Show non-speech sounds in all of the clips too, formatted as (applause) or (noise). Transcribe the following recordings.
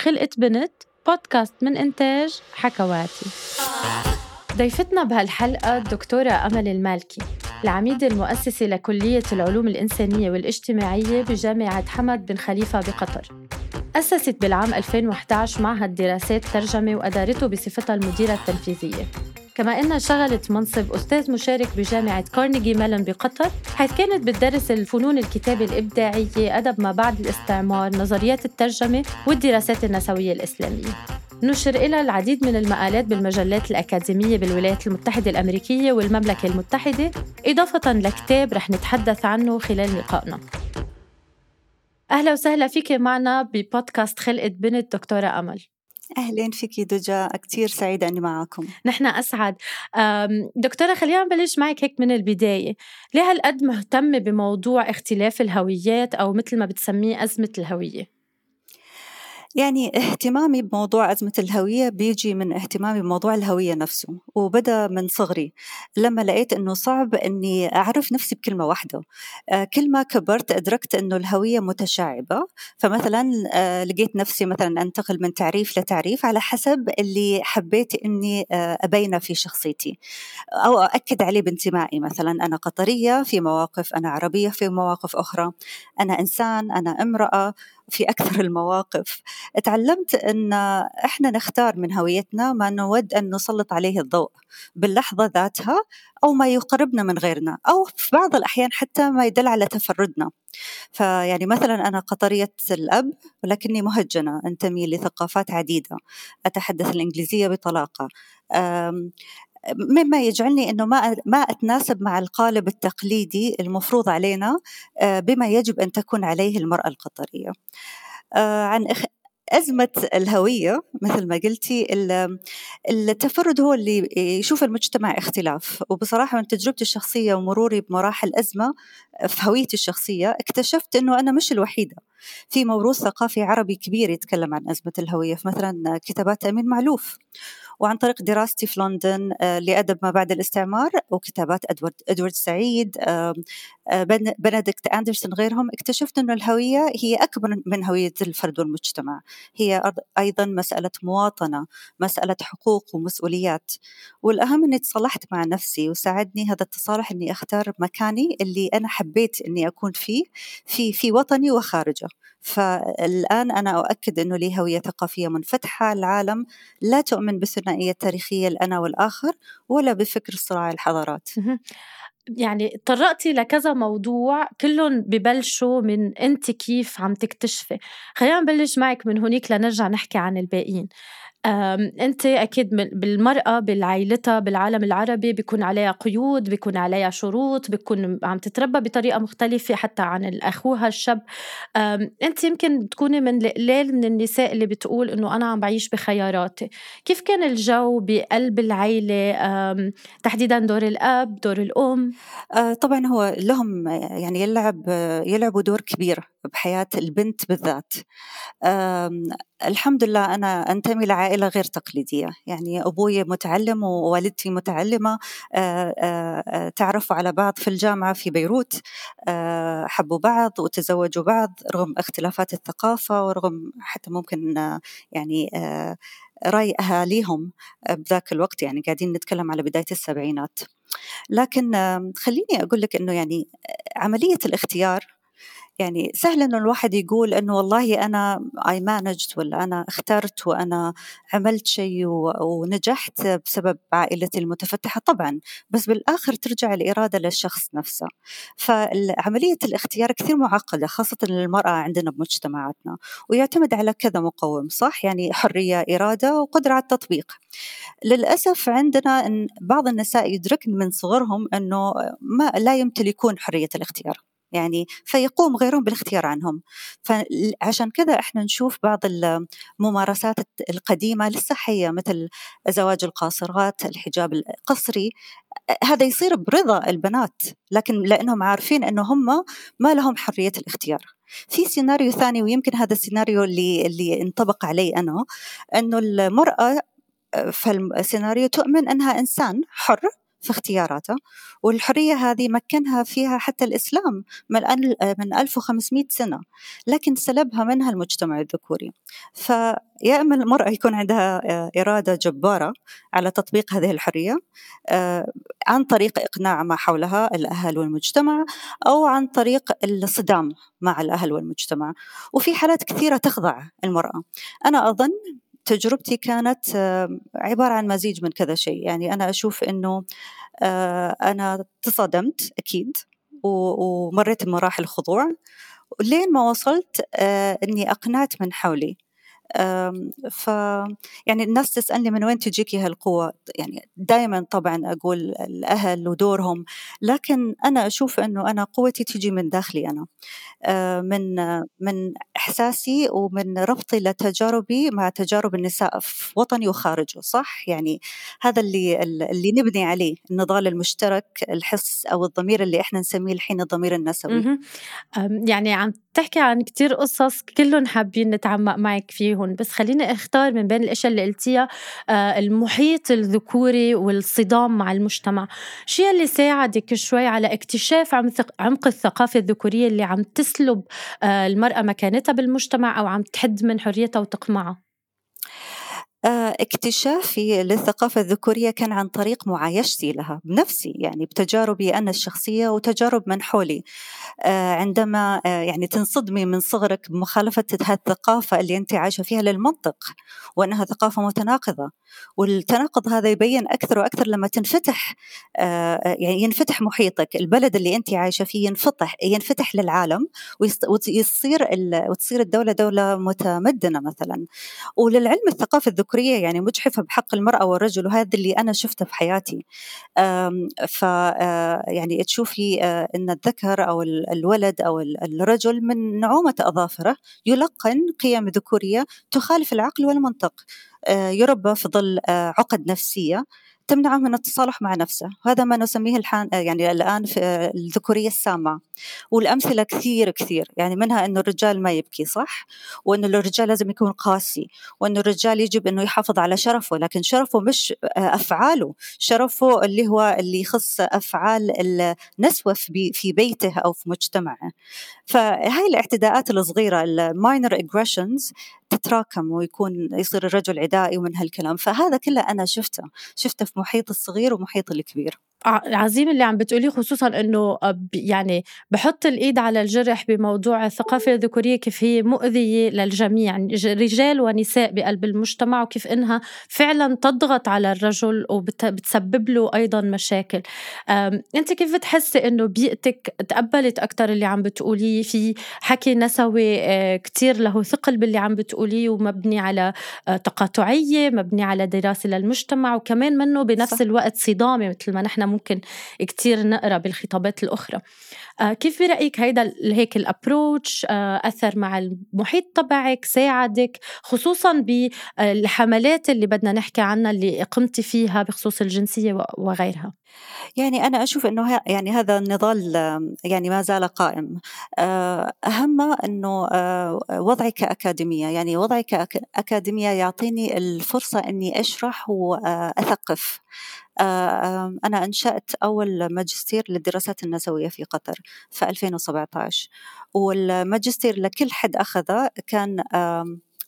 خلقت بنت بودكاست من إنتاج حكواتي. ضيفتنا بهالحلقة الدكتورة أمل المالكي العميدة المؤسسة لكلية العلوم الإنسانية والاجتماعية بجامعة حمد بن خليفة بقطر. أسست بالعام 2011 معهد دراسات ترجمة وأدارته بصفتها المديرة التنفيذية. كما أنها شغلت منصب أستاذ مشارك بجامعة كارنيجي ميلون بقطر حيث كانت بتدرس الفنون الكتابة الإبداعية أدب ما بعد الاستعمار نظريات الترجمة والدراسات النسوية الإسلامية. نشر إلى العديد من المقالات بالمجلات الأكاديمية بالولايات المتحدة الأمريكية والمملكة المتحدة إضافة لكتاب رح نتحدث عنه خلال لقائنا. أهلا وسهلا فيك معنا ببودكاست خلقة بنت دكتورة أمل. أهلين فيكي دجا كتير سعيدة أني معكم نحن أسعد. دكتورة خلينا نبلش معك هيك من البداية. ليه هالقد مهتمة بموضوع اختلاف الهويات أو مثل ما بتسميه أزمة الهوية؟ يعني اهتمامي بموضوع أزمة الهوية بيجي من اهتمامي بموضوع الهوية نفسه وبدأ من صغري لما لقيت أنه صعب أني أعرف نفسي بكلمة واحدة. آه، كل ما كبرت أدركت أنه الهوية متشعبة فمثلا آه، لقيت نفسي مثلا أنتقل من تعريف لتعريف على حسب اللي حبيت أني آه، أبينه في شخصيتي. أو أؤكد عليه بانتمائي مثلا أنا قطرية في مواقف أنا عربية في مواقف أخرى. أنا إنسان أنا امرأة. في أكثر (laughs) المواقف. تعلمت أن إحنا نختار من هويتنا ما نود أن نسلط عليه الضوء باللحظة ذاتها أو ما يقربنا من غيرنا أو في بعض الأحيان حتى ما يدل على تفردنا. فيعني مثلا أنا قطرية الأب ولكني مهجنة أنتمي لثقافات عديدة أتحدث الإنجليزية بطلاقة مما يجعلني إنه ما ما أتناسب مع القالب التقليدي المفروض علينا آه، بما يجب أن تكون عليه المرأة القطرية. آه، عن أزمة الهوية مثل ما قلتي التفرد هو اللي يشوف المجتمع اختلاف. وبصراحة من تجربتي الشخصية ومروري بمراحل أزمة في هويتي الشخصية اكتشفت أنه أنا مش الوحيدة. في موروث ثقافي عربي كبير يتكلم عن أزمة الهوية مثلا كتابات أمين معلوف وعن طريق دراستي في لندن آه، لأدب ما بعد الاستعمار وكتابات أدوارد, أدوارد سعيد آه، بنديكت أندرسون غيرهم اكتشفت أن الهوية هي أكبر من هوية الفرد والمجتمع. هي أيضا مسألة مواطنة مسألة حقوق ومسؤوليات. والأهم أني تصالحت مع نفسي وساعدني. هذا التصالح أني أختار مكاني اللي أنا حبيت أني أكون فيه في في وطني وخارجه. فالآن أنا أؤكد أنه لي هوية ثقافية منفتحة. العالم لا تؤمن بالثنائية التاريخية الأنا والآخر ولا بفكر صراع الحضارات. يعني طرقتي لكذا موضوع كلهم ببلشوا من أنت كيف عم تكتشفي. خلينا نبلش معك من هونيك لنرجع نحكي عن الباقيين. أنت أكيد بالمرأة بعائلتها بالعالم العربي بيكون عليها قيود بيكون عليها شروط بيكون عم تتربى بطريقة مختلفة حتى عن أخوها الشاب. أنت يمكن تكوني من القليل من النساء اللي بتقول إنه أنا عم بعيش بخياراتي. كيف كان الجو بقلب العيلة؟ تحديدا دور الأب دور الأم؟ آه، طبعا هو لهم يعني يلعب يلعبوا دور كبير بحياة البنت بالذات. الحمد لله أنا أنتمي لعائلة عائلة غير تقليدية. يعني أبوي متعلم ووالدتي متعلمة آه، آه، آه، تعرفوا على بعض في الجامعة في بيروت حبوا بعض وتزوجوا بعض رغم اختلافات الثقافة ورغم حتى ممكن يعني رأي أهاليهم بذاك الوقت يعني قاعدين نتكلم على بداية السبعينات. لكن خليني أقول لك أنه يعني عملية الاختيار يعني سهل إنه الواحد يقول إنه والله أنا اي مانجد ولا أنا اخترت وأنا عملت شيء ونجحت بسبب عائلتي المتفتحة. طبعا بس بالآخر ترجع الإرادة للشخص نفسه. فعملية الاختيار كثير معقدة خاصة للمراه عندنا بمجتمعاتنا. ويعتمد على كذا مقوم صح؟ يعني حرية إرادة وقدرة على التطبيق. للأسف عندنا إن بعض النساء يدركن من صغرهم إنه ما لا يمتلكون حرية الاختيار. يعني فيقوم غيرهم بالاختيار عنهم. فعشان كذا إحنا نشوف بعض الممارسات القديمة لسه حية مثل زواج القاصرات الحجاب القصري. هذا يصير برضا البنات لكن لأنهم عارفين أنه هم ما لهم حرية الاختيار. في سيناريو ثاني ويمكن هذا السيناريو اللي اللي انطبق علي أنا إنه المرأة في السيناريو تؤمن إنها إنسان حر في اختياراتها والحرية هذه مكنها فيها حتى الإسلام من من 1500 سنة لكن سلبها منها المجتمع الذكوري. فيا إما المرأة يكون عندها آه، إرادة جبارة على تطبيق هذه الحرية آه، عن طريق إقناع ما حولها الأهل والمجتمع أو عن طريق الصدام مع الأهل والمجتمع. وفي حالات كثيرة تخضع المرأة. أنا أظن تجربتي كانت آه، عبارة عن مزيج من كذا شيء. يعني أنا أشوف أنه آه، أنا تصدمت أكيد ومريت بمراحل خضوع لين ما وصلت آه، أني أقنعت من حولي. ف يعني الناس تسألني من وين تجيكي هالقوة؟ يعني دائما طبعا أقول الأهل ودورهم لكن أنا أشوف أنه أنا قوتي تجي من داخلي أنا. آه، من من إحساسي ومن ربطي لتجاربي مع تجارب النساء في وطني وخارجه صح؟ يعني هذا اللي اللي نبني عليه النضال المشترك الحس أو الضمير اللي إحنا نسميه الحين الضمير النسوي. يعني عم تحكي عن كتير قصص كلهم حابين نتعمق معك فيهم. بس خليني أختار من بين الأشياء اللي قلتيها آه، المحيط الذكوري والصدام مع المجتمع. شو اللي ساعدك شوي على اكتشاف عمق الثقافة الذكورية اللي عم تسلب آه، المرأة مكانتها بالمجتمع أو عم تحد من حريتها وتقمعها؟ اكتشافي للثقافة الذكورية كان عن طريق معايشتي لها بنفسي يعني بتجاربي أنا الشخصية وتجارب من حولي. آه، عندما آه، يعني تنصدمي من صغرك بمخالفة هالثقافة اللي أنت عايشة فيها للمنطق وأنها ثقافة متناقضة. والتناقض هذا يبين أكثر وأكثر لما تنفتح يعني ينفتح محيطك. البلد اللي أنت عايشة فيه ينفتح ينفتح للعالم ويصير وتصير الدولة دولة متمدنة مثلا. وللعلم الثقافة الذكورية الذكورية يعني مجحفة بحق المرأة والرجل وهذا اللي أنا شفته في حياتي. ف يعني تشوفي أن الذكر أو الولد أو الرجل من نعومة أظافره يلقن قيم ذكورية تخالف العقل والمنطق. يربى في ظل عقد نفسية. تمنعه من التصالح مع نفسه. هذا ما نسميه الحان يعني الآن في الذكورية السامة. والأمثلة كثير كثير. يعني منها أنه الرجال ما يبكي صح؟ وأنه الرجال لازم يكون قاسي. وأنه الرجال يجب أنه يحافظ على شرفه. لكن شرفه مش أفعاله. شرفه اللي هو اللي يخص أفعال النسوة في بيته أو في مجتمعه. فهاي الاعتداءات الصغيرة الماينر اجريشنز تتراكم ويكون يصير الرجل عدائي ومن هالكلام. فهذا كله أنا شفته شفته في محيط الصغير ومحيط الكبير. عظيم اللي عم بتقوليه خصوصا إنه يعني بحط الإيد على الجرح بموضوع الثقافة الذكورية كيف هي مؤذية للجميع. رجال ونساء بقلب المجتمع وكيف إنها فعلا تضغط على الرجل وبتسبب له أيضا مشاكل. أنت كيف بتحسي إنه بيئتك تقبلت أكثر اللي عم بتقوليه؟ في حكي نسوي آه، كتير له ثقل باللي عم بتقوليه ومبني على آه، تقاطعية مبني على دراسة للمجتمع وكمان منه بنفس صح. الوقت صدامة مثل ما نحن ممكن كتير نقرأ بالخطابات الأخرى. آه، كيف برأيك هيدا هيك الأبروتش آه، أثر مع المحيط تبعك ساعدك خصوصا بالحملات اللي بدنا نحكي عنها اللي قمتي فيها بخصوص الجنسية وغيرها؟ يعني أنا أشوف أنه يعني هذا النضال يعني ما زال قائم. آه، أهم أنه وضعي كأكاديمية. يعني وضعي كأكاديمية يعطيني الفرصة أني أشرح وأثقف آه، أنا أنشأت أول ماجستير للدراسات النسوية في قطر في 2017 والماجستير لكل حد أخذه كان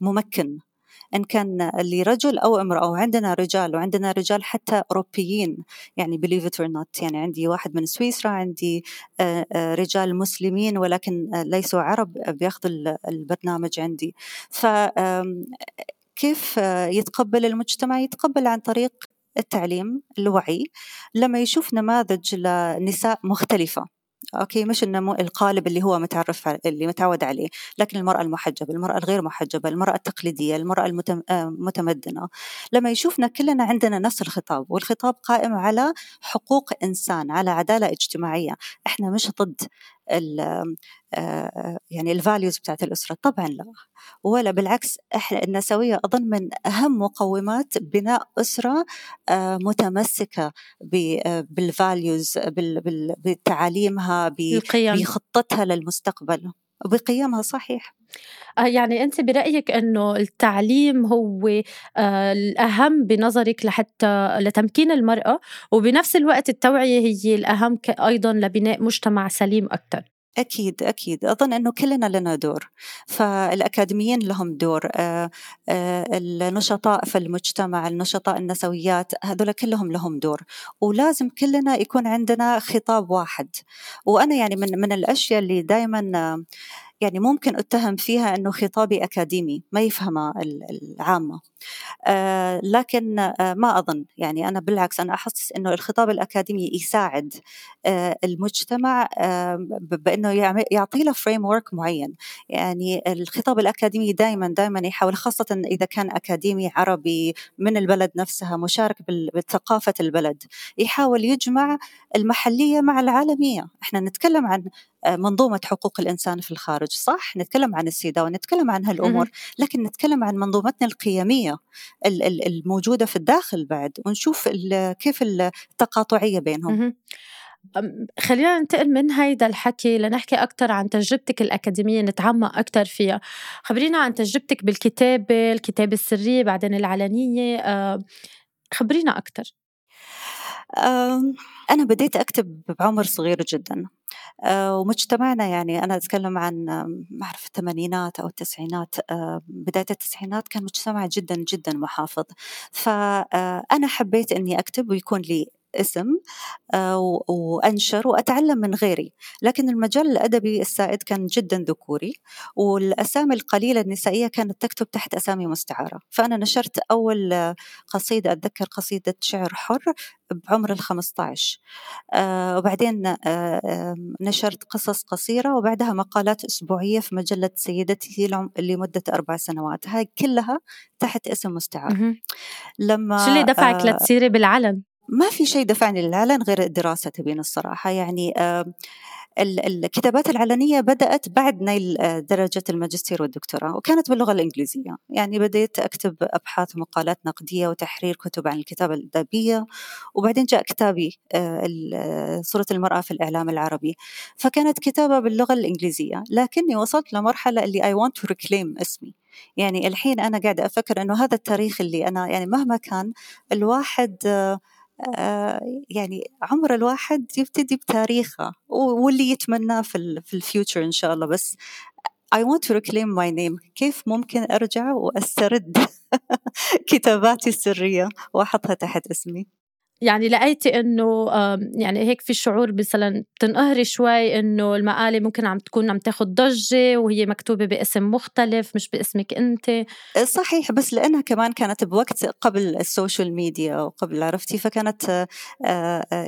ممكن إن كان لرجل أو امرأة وعندنا رجال وعندنا رجال حتى أوروبيين يعني believe it or not يعني عندي واحد من سويسرا عندي آه، آه، رجال مسلمين ولكن ليسوا عرب بياخذوا البرنامج عندي. ف كيف يتقبل المجتمع؟ يتقبل عن طريق التعليم الوعي لما يشوف نماذج لنساء مختلفة. أوكي مش إنه القالب اللي هو متعرف اللي متعود عليه لكن المرأة المحجبة المرأة الغير محجبة المرأة التقليدية المرأة المتمدنه لما يشوفنا كلنا عندنا نفس الخطاب والخطاب قائم على حقوق إنسان على عدالة اجتماعية إحنا مش ضد آه، يعني ال values بتاعت الأسرة. طبعا لا. ولا بالعكس إحنا النسوية أظن من أهم مقومات بناء أسرة آه، متمسكة بال values بتعاليمها بخطتها للمستقبل. بقيمها صحيح. آه، يعني أنت برأيك إنه التعليم هو آه، الأهم بنظرك لحتى لتمكين المرأة؟ وبنفس الوقت التوعية هي الأهم أيضا لبناء مجتمع سليم أكثر أكيد أكيد. أظن أنه كلنا لنا دور. فالأكاديميين لهم دور. آه، النشطاء في المجتمع النشطاء النسويات هذول كلهم لهم دور. ولازم كلنا يكون عندنا خطاب واحد. وأنا يعني من من الأشياء اللي دائما يعني ممكن أتهم فيها إنه خطابي أكاديمي ما يفهمها العامة. آه لكن آه ما أظن. يعني أنا بالعكس أنا أحس إنه الخطاب الأكاديمي يساعد آه المجتمع بإنه يعطي له فريم ورك معين. يعني الخطاب الأكاديمي دائما دائما يحاول خاصة إذا كان أكاديمي عربي من البلد نفسها مشارك بثقافة البلد يحاول يجمع المحلية مع العالمية. إحنا نتكلم عن منظومة حقوق الإنسان في الخارج صح؟ نتكلم عن السيدة ونتكلم عن هالأمور لكن نتكلم عن منظومتنا القيمية الموجودة في الداخل بعد ونشوف كيف التقاطعية بينهم. خلينا ننتقل من هيدا الحكي لنحكي أكثر عن تجربتك الأكاديمية نتعمق أكثر فيها. خبرينا عن تجربتك بالكتابة الكتابة السرية بعدين العلنية خبرينا أكثر أنا بديت أكتب بعمر صغير جدا. آه، ومجتمعنا يعني أنا أتكلم عن ما أعرف الثمانينات أو التسعينات. آه، بداية التسعينات كان مجتمع جدا جدا محافظ. فأنا حبيت إني أكتب ويكون لي اسم وأنشر وأتعلم من غيري. لكن المجال الأدبي السائد كان جدا ذكوري والأسامي القليلة النسائية كانت تكتب تحت أسامي مستعارة. فأنا نشرت أول قصيدة أتذكر قصيدة شعر حر بعمر ال 15 آه وبعدين آه نشرت قصص قصيرة وبعدها مقالات أسبوعية في مجلة سيدتي لمدة أربع سنوات. هاي كلها تحت اسم مستعار. لما شو اللي دفعك آه لتصيري بالعلن؟ ما في شيء دفعني للعلن غير الدراسة تبين الصراحة. يعني الكتابات العلنية بدأت بعد نيل آه، درجة الماجستير والدكتوراه وكانت باللغة الإنجليزية. يعني بديت أكتب أبحاث ومقالات نقدية وتحرير كتب عن الكتابة الأدبية وبعدين جاء كتابي آه، آه، صورة المرأة في الإعلام العربي. فكانت كتابة باللغة الإنجليزية لكني وصلت لمرحلة اللي I want to reclaim اسمي. يعني الحين أنا قاعدة أفكر أنه هذا التاريخ اللي أنا يعني مهما كان الواحد آه، يعني عمر الواحد يبتدي بتاريخه واللي يتمناه في في الفيوتشر إن شاء الله. بس I want to reclaim my name. كيف ممكن أرجع وأسترد (laughs) كتاباتي السرية وأحطها تحت اسمي؟ يعني لقيتي إنه يعني هيك في شعور مثلا تنقهري شوي إنه المقالة ممكن عم تكون عم تاخذ ضجة وهي مكتوبة باسم مختلف مش باسمك أنت. صحيح بس لأنها كمان كانت بوقت قبل ال social media وقبل عرفتي؟ فكانت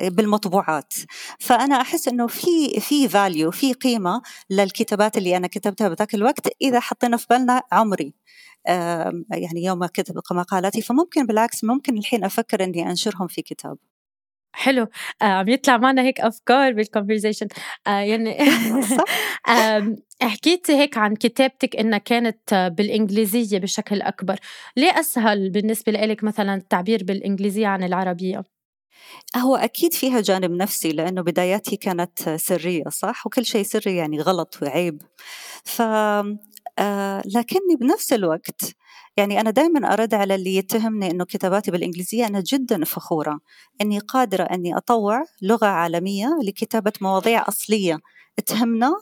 بالمطبوعات. فأنا أحس إنه في في value في قيمة للكتابات اللي أنا كتبتها بذاك الوقت إذا حطينا في بالنا عمري. يعني يوم كتب مقالاتي فممكن بالعكس ممكن الحين أفكر إني أنشرهم في كتاب. حلو. آه، عم يطلع معنا هيك أفكار بالكونفرزيشن آه يعني (laughs) (laughs) حكيتي هيك عن كتابتك إنها كانت بالإنجليزية بشكل أكبر. ليه أسهل بالنسبة لك مثلا التعبير بالإنجليزية عن العربية؟ هو أكيد فيها جانب نفسي لأنه بداياتي كانت سرية صح؟ وكل شيء سري يعني غلط وعيب. ف آه لكني بنفس الوقت يعني أنا دائما أرد على اللي يتهمني أنه كتاباتي بالإنجليزية أنا جدا فخورة أني قادرة أني أطوع لغة عالمية لكتابة مواضيع أصلية تهمنا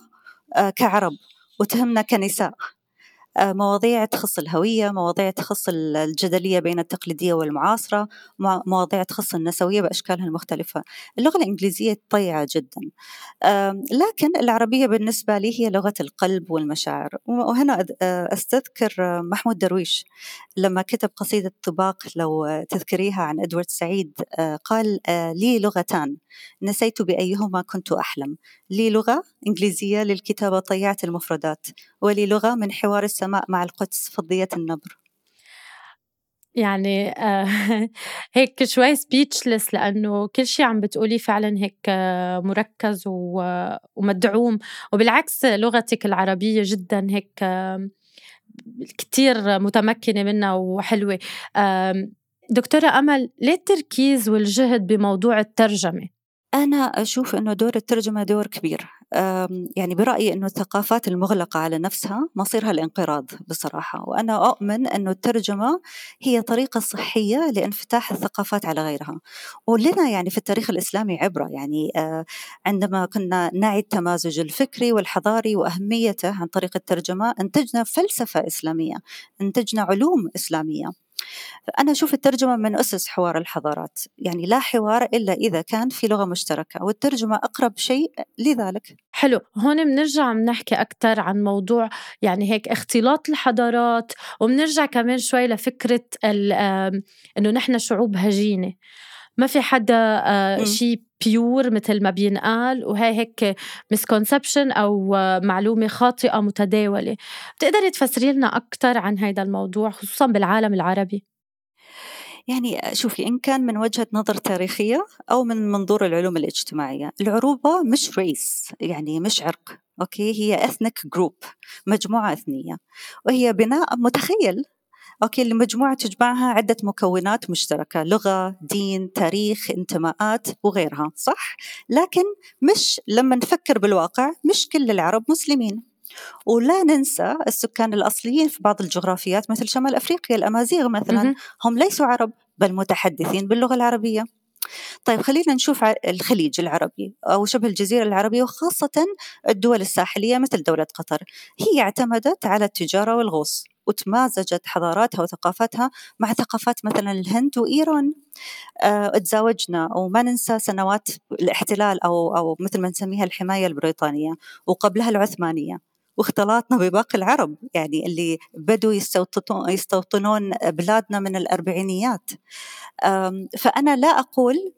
آه كعرب وتهمنا كنساء. مواضيع تخص الهوية مواضيع تخص الجدلية بين التقليدية والمعاصرة مواضيع تخص النسوية بأشكالها المختلفة. اللغة الإنجليزية طيعة جدا. لكن العربية بالنسبة لي هي لغة القلب والمشاعر. وهنا آه، أستذكر محمود درويش لما كتب قصيدة طباق لو تذكريها عن إدوارد سعيد آه، قال لي لغتان. نسيت بأيهما كنت أحلم. لي لغة إنجليزية للكتابة طيعت المفردات ولي لغة من حوار السماء مع القدس فضية النبر. يعني آه (laughs) هيك شوي سبيتشلس لأنه كل شيء عم بتقولي فعلا هيك آه مركز ومدعوم. وبالعكس لغتك العربية جدا هيك آه كتير متمكنة منها وحلوة. دكتورة أمل ليه التركيز والجهد بموضوع الترجمة؟ أنا أشوف أنه دور الترجمة دور كبير. يعني برأيي أنه الثقافات المغلقة على نفسها مصيرها الانقراض بصراحة وأنا أؤمن أنه الترجمة هي طريقة صحية لانفتاح الثقافات على غيرها. ولنا يعني في التاريخ الإسلامي عبرة يعني آه، عندما كنا نعي التمازج الفكري والحضاري وأهميته عن طريق الترجمة إنتجنا فلسفة إسلامية إنتجنا علوم إسلامية. أنا أشوف الترجمة من أسس حوار الحضارات يعني لا حوار إلا إذا كان في لغة مشتركة والترجمة أقرب شيء لذلك. حلو هون بنرجع بنحكي أكثر عن موضوع يعني هيك اختلاط الحضارات وبنرجع كمان شوي لفكرة إنه نحن شعوب هجينة. ما في حدا آه، شيء pure مثل ما بينقال وهي هيك misconception أو معلومة خاطئة متداولة. بتقدري تفسري لنا أكثر عن هذا الموضوع خصوصا بالعالم العربي؟ يعني شوفي إن كان من وجهة نظر تاريخية أو من منظور العلوم الاجتماعية العروبة مش race يعني مش عرق okay؟ هي ethnic group مجموعة إثنية وهي بناء متخيل أوكي المجموعة تجمعها عدة مكونات مشتركة لغة دين تاريخ انتماءات وغيرها صح؟ لكن مش لما نفكر بالواقع مش كل العرب مسلمين. ولا ننسى السكان الأصليين في بعض الجغرافيات مثل شمال أفريقيا الأمازيغ مثلا هم ليسوا عرب بل متحدثين باللغة العربية. طيب خلينا نشوف الخليج العربي أو شبه الجزيرة العربية وخاصة الدول الساحلية مثل دولة قطر. هي اعتمدت على التجارة والغوص. وتمازجت حضاراتها وثقافتها مع ثقافات مثلا الهند وإيران. أه تزاوجنا وما ننسى سنوات الاحتلال أو, أو مثل ما نسميها الحماية البريطانية وقبلها العثمانية. واختلاطنا بباقي العرب يعني اللي بدوا يستوطنون بلادنا من الأربعينيات. فأنا لا أقول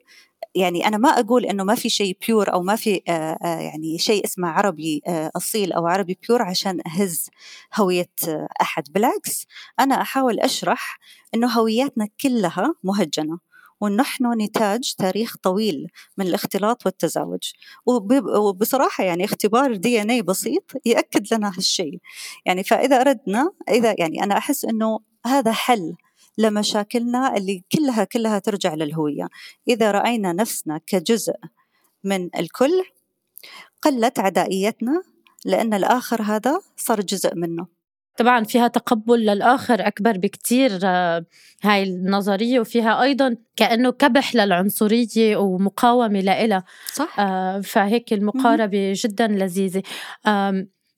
يعني أنا ما أقول إنه ما في شيء بيور أو ما في يعني شيء اسمه عربي أصيل أو عربي بيور عشان أهز هوية أحد. بالعكس أنا أحاول أشرح إنه هوياتنا كلها مهجنة ونحن نتاج تاريخ طويل من الاختلاط والتزاوج. وبصراحة يعني اختبار دي ان اي بسيط يأكد لنا هالشيء. يعني فإذا أردنا إذا يعني أنا أحس أنه هذا حل لمشاكلنا اللي كلها كلها ترجع للهوية. إذا رأينا نفسنا كجزء من الكل قلت عدائيتنا لأن الآخر هذا صار جزء منه. طبعا فيها تقبل للآخر أكبر بكتير آه، هاي النظرية وفيها أيضا كأنه كبح للعنصرية ومقاومة لإلها. صح. آه فهيك المقاربة جدا لذيذة.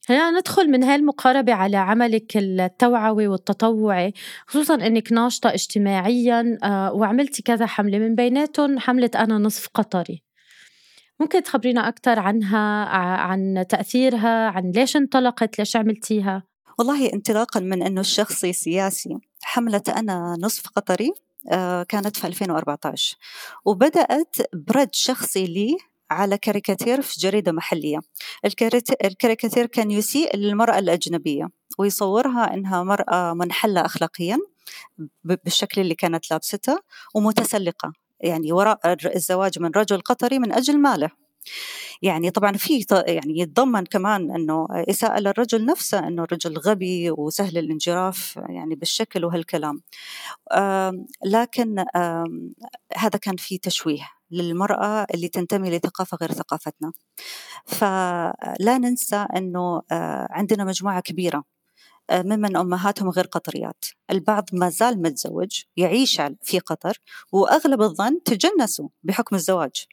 خلينا ندخل من هاي المقاربة على عملك التوعوي والتطوعي خصوصا إنك ناشطة اجتماعيا آه وعملتي كذا حملة من بيناتهم حملة أنا نصف قطري. ممكن تخبرينا أكثر عنها عن تأثيرها عن ليش انطلقت ليش عملتيها؟ والله انطلاقا من أنه الشخصي سياسي حملة أنا نصف قطري آه، كانت في 2014 وبدأت برد شخصي لي على كاريكاتير في جريدة محلية. الكاريكاتير كان يسيء للمرأة الأجنبية ويصورها أنها مرأة منحلة أخلاقيا بالشكل اللي كانت لابسته ومتسلقة. يعني وراء الزواج من رجل قطري من أجل ماله. يعني طبعا في يعني يتضمن كمان إنه إساءة للرجل نفسه إنه الرجل غبي وسهل الانجراف يعني بالشكل وهالكلام. لكن هذا كان في تشويه. للمرأة اللي تنتمي لثقافة غير ثقافتنا. فلا ننسى أنه عندنا مجموعة كبيرة ممن أمهاتهم غير قطريات. البعض ما زال متزوج يعيش في قطر وأغلب الظن تجنسوا بحكم الزواج.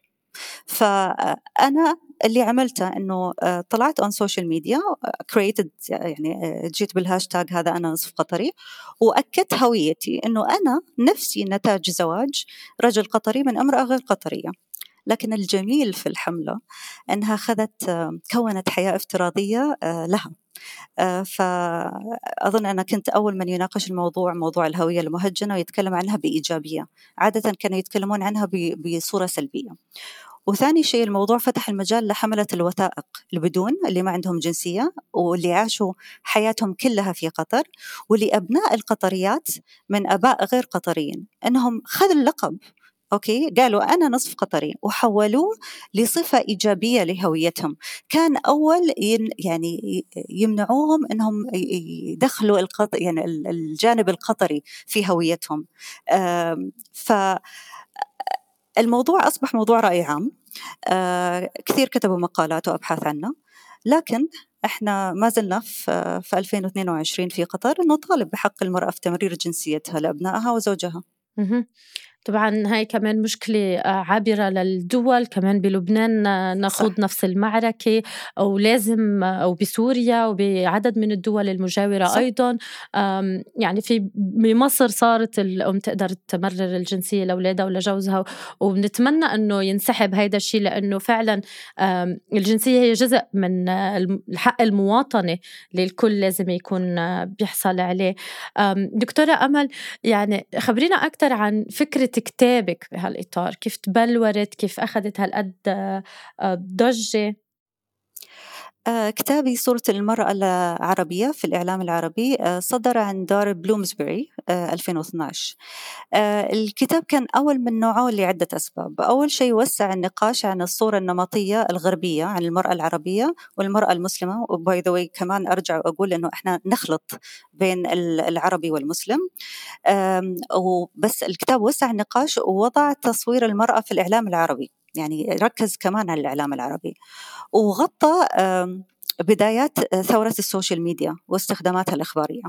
فأنا اللي عملته إنه آه، طلعت on social media created يعني آه، جيت بالهاشتاج هذا أنا نصف قطري وأكدت هويتي إنه أنا نفسي نتاج زواج رجل قطري من امرأة غير قطرية. لكن الجميل في الحملة أنها أخذت آه، كونت حياة افتراضية لها. فأظن أنا كنت أول من يناقش الموضوع موضوع الهوية المهجنة ويتكلم عنها بإيجابية. عادة كانوا يتكلمون عنها بصورة سلبية. وثاني شيء الموضوع فتح المجال لحملة الوثائق البدون اللي ما عندهم جنسية واللي عاشوا حياتهم كلها في قطر ولأبناء القطريات من آباء غير قطريين. أنهم خذوا اللقب أوكي؟ قالوا أنا نصف قطري وحولوه لصفة إيجابية لهويتهم. كان أول يعني يمنعوهم إنهم يدخلوا القط يعني الجانب القطري في هويتهم. ف الموضوع أصبح موضوع رأي عام. كثير كتبوا مقالات وأبحاث عنه. لكن إحنا ما زلنا في 2022 في قطر نطالب بحق المرأة في تمرير جنسيتها لأبنائها وزوجها. طبعا هاي كمان مشكلة آه، عابرة للدول كمان بلبنان آه، نخوض صح. نفس المعركة أو لازم أو آه، بسوريا وبعدد من الدول المجاورة صح. أيضا يعني في بمصر صارت الأم تقدر تمرر الجنسية لأولادها ولجوزها وبنتمنى أنه ينسحب هيدا الشيء لأنه فعلا الجنسية هي جزء من الحق المواطنة اللي الكل لازم يكون بيحصل عليه دكتورة أمل يعني خبرينا أكثر عن فكرة كتابك بهالإطار؟ كيف تبلورت؟ كيف أخذت هالقد آه، ضجة؟ كتابي صورة المرأة العربية في الإعلام العربي آه، صدر عن دار بلومسبري 2012 الكتاب كان أول من نوعه لعدة أسباب. أول شيء وسع النقاش عن الصورة النمطية الغربية عن المرأة العربية والمرأة المسلمة وباي ذا كمان أرجع وأقول إنه إحنا نخلط بين العربي والمسلم. وبس الكتاب وسع النقاش ووضع تصوير المرأة في الإعلام العربي. يعني ركز كمان على الإعلام العربي. وغطى بدايات ثورة السوشيال ميديا واستخداماتها الإخبارية.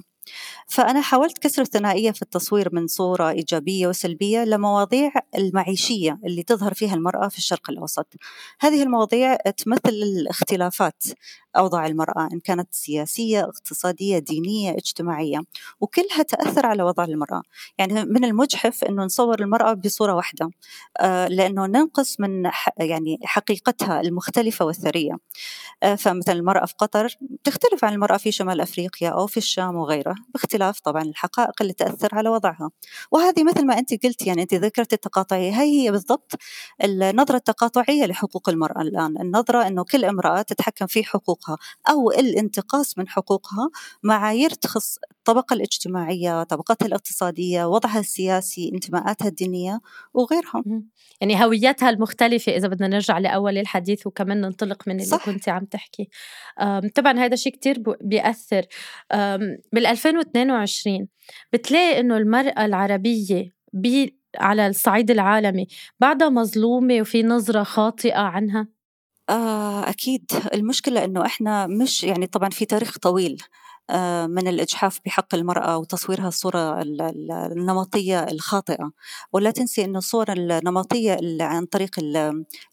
فأنا حاولت كسر الثنائية في التصوير من صورة إيجابية وسلبية لمواضيع المعيشية اللي تظهر فيها المرأة في الشرق الأوسط. هذه المواضيع تمثل الاختلافات أوضاع المرأة إن كانت سياسية اقتصادية دينية اجتماعية وكلها تأثر على وضع المرأة. يعني من المجحف أنه نصور المرأة بصورة واحدة آه، لأنه ننقص من يعني حقيقتها المختلفة والثرية. آه، فمثلا المرأة في قطر تختلف عن المرأة في شمال أفريقيا أو في الشام باختلاف طبعا الحقائق اللي تأثر على وضعها. وهذه مثل ما أنت قلت يعني أنت ذكرت التقاطعية. هي هي بالضبط النظرة التقاطعية لحقوق المرأة الآن. النظرة أنه كل امرأة تتحكم في حقوقها أو الانتقاص من حقوقها معايير تخص الطبقة الاجتماعية طبقتها الاقتصادية وضعها السياسي انتماءاتها الدينية وغيرها. يعني هويتها المختلفة إذا بدنا نرجع لأول الحديث وكمان ننطلق من اللي صح. كنت عم تحكي. طبعا هذا شيء كتير بيأثر. بال 2022 بتلاقي إنه المرأة العربية بي على الصعيد العالمي بعدها مظلومة وفي نظرة خاطئة عنها؟ آه أكيد. المشكلة إنه إحنا مش يعني طبعا في تاريخ طويل. من الإجحاف بحق المرأة وتصويرها الصورة النمطية الخاطئة. ولا تنسي أن الصورة النمطية عن طريق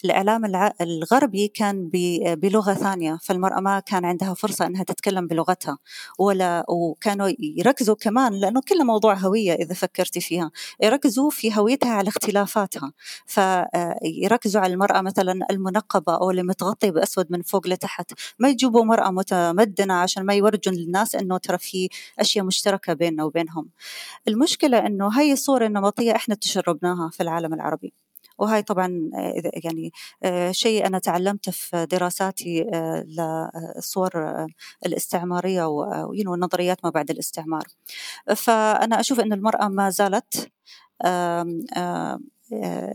الإعلام الغربي كان بلغة ثانية فالمرأة ما كان عندها فرصة أنها تتكلم بلغتها. ولا وكانوا يركزوا كمان لأنه كل موضوع هوية إذا فكرتي فيها. يركزوا في هويتها على اختلافاتها. فيركزوا على المرأة مثلا المنقبة أو اللي متغطية بأسود من فوق لتحت. ما يجيبوا مرأة متمدنة عشان ما يورجوا للناس الناس إنه ترى في أشياء مشتركة بيننا وبينهم. المشكلة إنه هاي الصورة النمطية إحنا تشربناها في العالم العربي. وهاي طبعا يعني شيء أنا تعلمته في دراساتي للصور الاستعمارية ونظريات ما بعد الاستعمار. فأنا أشوف أن المرأة ما زالت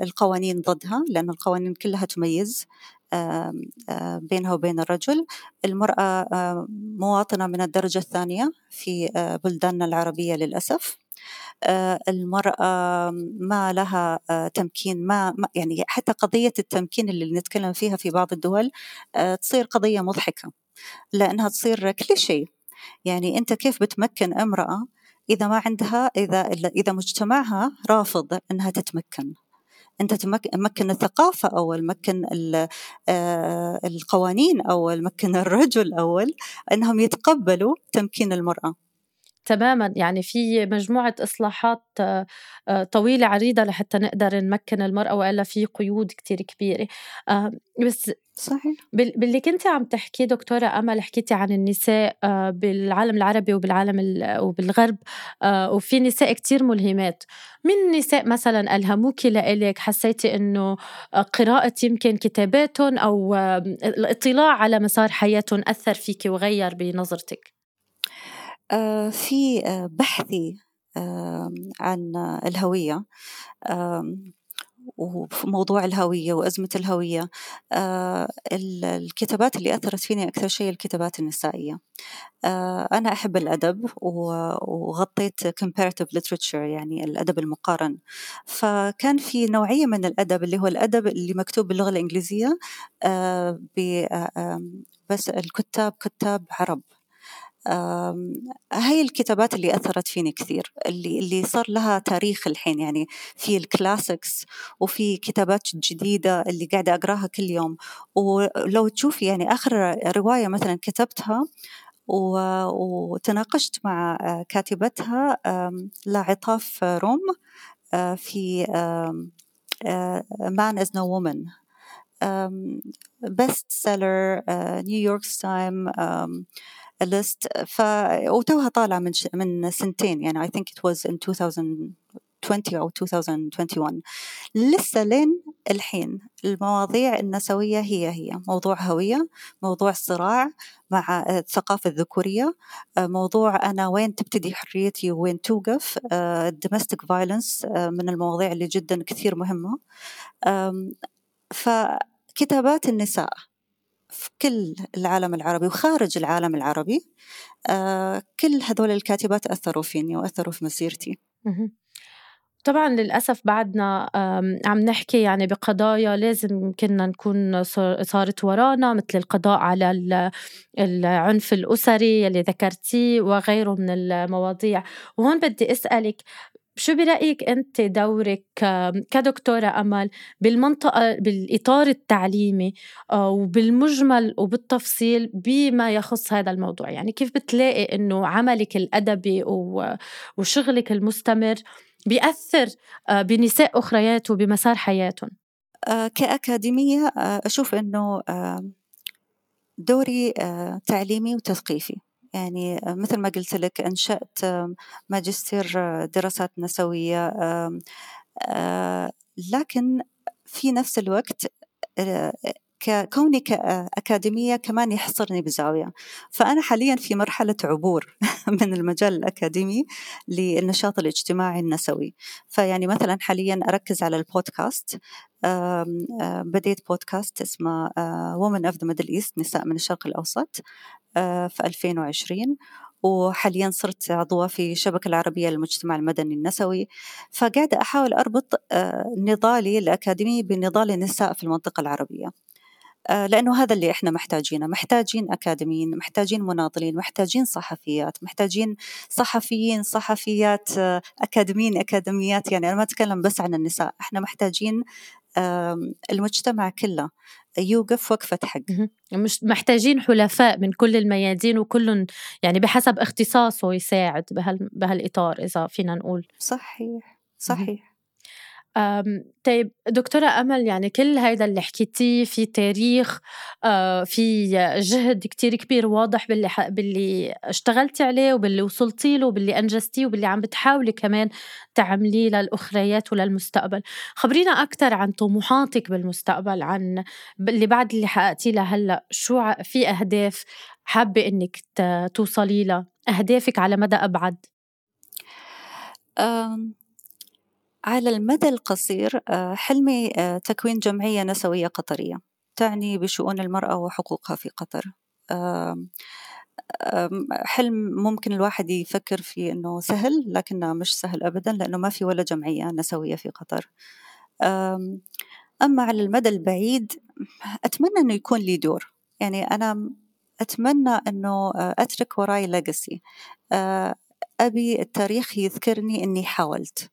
القوانين ضدها لأن القوانين كلها تميز. بينها وبين الرجل. المرأة مواطنة من الدرجة الثانية في بلداننا العربية للأسف. المرأة ما لها تمكين ما يعني حتى قضية التمكين اللي نتكلم فيها في بعض الدول تصير قضية مضحكة لأنها تصير كل شيء يعني أنت كيف بتمكن امرأة إذا ما عندها إذا إذا مجتمعها رافض أنها تتمكن؟ أنت تمكن الثقافة اول مكن القوانين اول مكن الرجل أول أنهم يتقبلوا تمكين المرأة. تماما. يعني في مجموعة إصلاحات آه، آه، طويلة عريضة لحتى نقدر نمكن المرأة وإلا في قيود كتير كبيرة. بس صحيح. باللي كنت عم تحكي دكتورة أمل حكيتي عن النساء آه، بالعالم العربي وبالعالم وبالغرب آه، وفي نساء كتير ملهمات. من نساء مثلا ألهموك لإلك؟ حسيتي إنه آه، قراءة يمكن كتاباتهم أو الاطلاع على مسار حياتهم أثر فيك وغير بنظرتك؟ في بحثي عن الهوية وفي موضوع الهوية وأزمة الهوية. الكتابات اللي أثرت فيني أكثر شيء الكتابات النسائية. أنا أحب الأدب وغطيت comparative literature يعني الأدب المقارن. فكان في نوعية من الأدب اللي هو الأدب اللي مكتوب باللغة الإنجليزية بس الكتاب كتاب عرب. هاي الكتابات اللي أثرت فيني كثير اللي اللي صار لها تاريخ الحين يعني في ال classics وفي كتابات جديدة اللي قاعدة أقراها كل يوم. ولو تشوفي يعني آخر رواية مثلا كتبتها وتناقشت مع كاتبتها لعطاف روم في Man is No Woman best seller New York Time list ف وتوها طالعة من ش... من سنتين. يعني I think it was in 2020 أو 2021 لسه لين الحين المواضيع النسوية هي هي. موضوع هوية موضوع صراع مع الثقافة الذكورية موضوع أنا وين تبتدي حريتي وين توقف domestic violence من المواضيع اللي جدا كثير مهمة. فكتابات النساء. في كل العالم العربي وخارج العالم العربي آه كل هذول الكاتبات أثروا فيني وأثروا في مسيرتي. طبعا للأسف بعدنا عم نحكي يعني بقضايا لازم كنا نكون صارت ورانا مثل القضاء على العنف الأسري اللي ذكرتيه وغيره من المواضيع. وهون بدي أسألك شو برأيك أنت دورك كدكتورة أمل بالمنطقة بالإطار التعليمي آه، وبالمجمل وبالتفصيل بما يخص هذا الموضوع؟ يعني كيف بتلاقي أنه عملك الأدبي وشغلك المستمر بيأثر آه، بنساء أخريات وبمسار حياتهم؟ آه، كأكاديمية أشوف أنه دوري تعليمي وتثقيفي. يعني مثل ما قلت لك أنشأت ماجستير دراسات نسوية لكن في نفس الوقت كوني كأكاديمية كمان يحصرني بزاوية. فأنا حاليا في مرحلة عبور (laughs) من المجال الأكاديمي للنشاط الاجتماعي النسوي. فيعني مثلا حاليا أركز على البودكاست بديت بودكاست اسمه Women of the Middle East نساء من الشرق الأوسط في 2020 وحاليا صرت عضوة في الشبكة العربية للمجتمع المدني النسوي. فقاعدة أحاول أربط نضالي الأكاديمي بنضال النساء في المنطقة العربية. لأنه هذا اللي إحنا محتاجينه. محتاجين أكاديميين محتاجين مناضلين محتاجين صحفيات محتاجين صحفيين صحفيات أكاديميين أكاديميات. يعني أنا ما أتكلم بس عن النساء. إحنا محتاجين المجتمع كله يوقف وقفة حق. مش محتاجين حلفاء من كل الميادين وكل يعني بحسب اختصاصه يساعد بهال بهالإطار إذا فينا نقول. صحيح صحيح. طيب دكتورة أمل يعني كل هيدا اللي حكيتيه في تاريخ آه، في جهد كتير كبير واضح باللي باللي اشتغلتي عليه وباللي وصلتي له وباللي أنجزتيه وباللي عم بتحاولي كمان تعمليه للأخريات وللمستقبل. خبرينا أكثر عن طموحاتك بالمستقبل عن اللي بعد اللي حققتيه لهلأ شو في أهداف حابة إنك توصلي لها؟ أهدافك على مدى أبعد؟ على المدى القصير آه، حلمي آه، تكوين جمعية نسوية قطرية. تعني بشؤون المرأة وحقوقها في قطر. حلم ممكن الواحد يفكر فيه إنه سهل لكنه مش سهل أبدا لأنه ما في ولا جمعية نسوية في قطر. أما على المدى البعيد أتمنى إنه يكون لي دور. يعني أنا أتمنى إنه آه، أترك وراي ليجاسي أبي التاريخ يذكرني إني حاولت.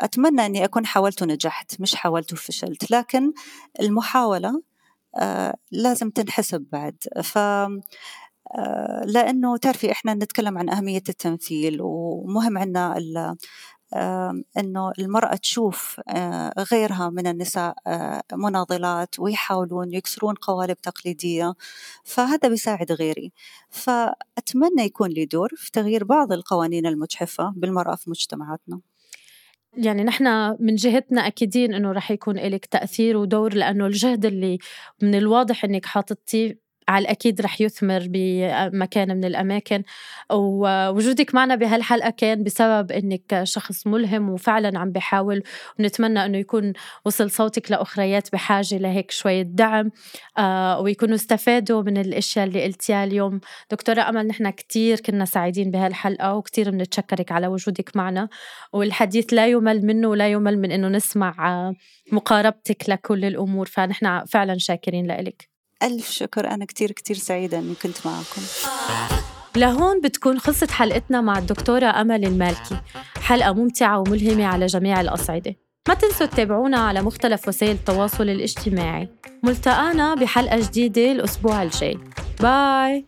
أتمنى أني أكون حاولت ونجحت مش حاولت وفشلت لكن المحاولة آه، لازم تنحسب بعد. ف آه، لأنه تعرفي إحنا نتكلم عن أهمية التمثيل ومهم عندنا إنه المرأة تشوف غيرها من النساء مناضلات ويحاولون يكسرون قوالب تقليدية. فهذا بيساعد غيري. فأتمنى يكون لي دور في تغيير بعض القوانين المجحفه بالمرأة في مجتمعاتنا. يعني نحن من جهتنا أكيدين إنه رح يكون لك تأثير ودور لأنه الجهد اللي من الواضح إنك حاططيه على الأكيد رح يثمر بمكان من الأماكن. ووجودك معنا بهالحلقة كان بسبب إنك شخص ملهم وفعلا عم بحاول ونتمنى إنه يكون وصل صوتك لأخريات بحاجة لهيك شوية دعم. آه، ويكونوا استفادوا من الأشياء اللي قلتيها اليوم. دكتورة أمل نحن كتير كنا سعيدين بهالحلقة وكتير بنتشكرك على وجودك معنا. والحديث لا يمل منه ولا يمل من إنه نسمع آه، مقاربتك لكل الأمور. فنحن فعلا شاكرين لك ألف شكر أنا كتير كتير سعيدة أني كنت معكم. لهون بتكون خلصت حلقتنا مع الدكتورة أمل المالكي. حلقة ممتعة وملهمة على جميع الأصعدة. ما تنسوا تتابعونا على مختلف وسائل التواصل الاجتماعي. ملتقانا بحلقة جديدة الأسبوع الجاي. باي!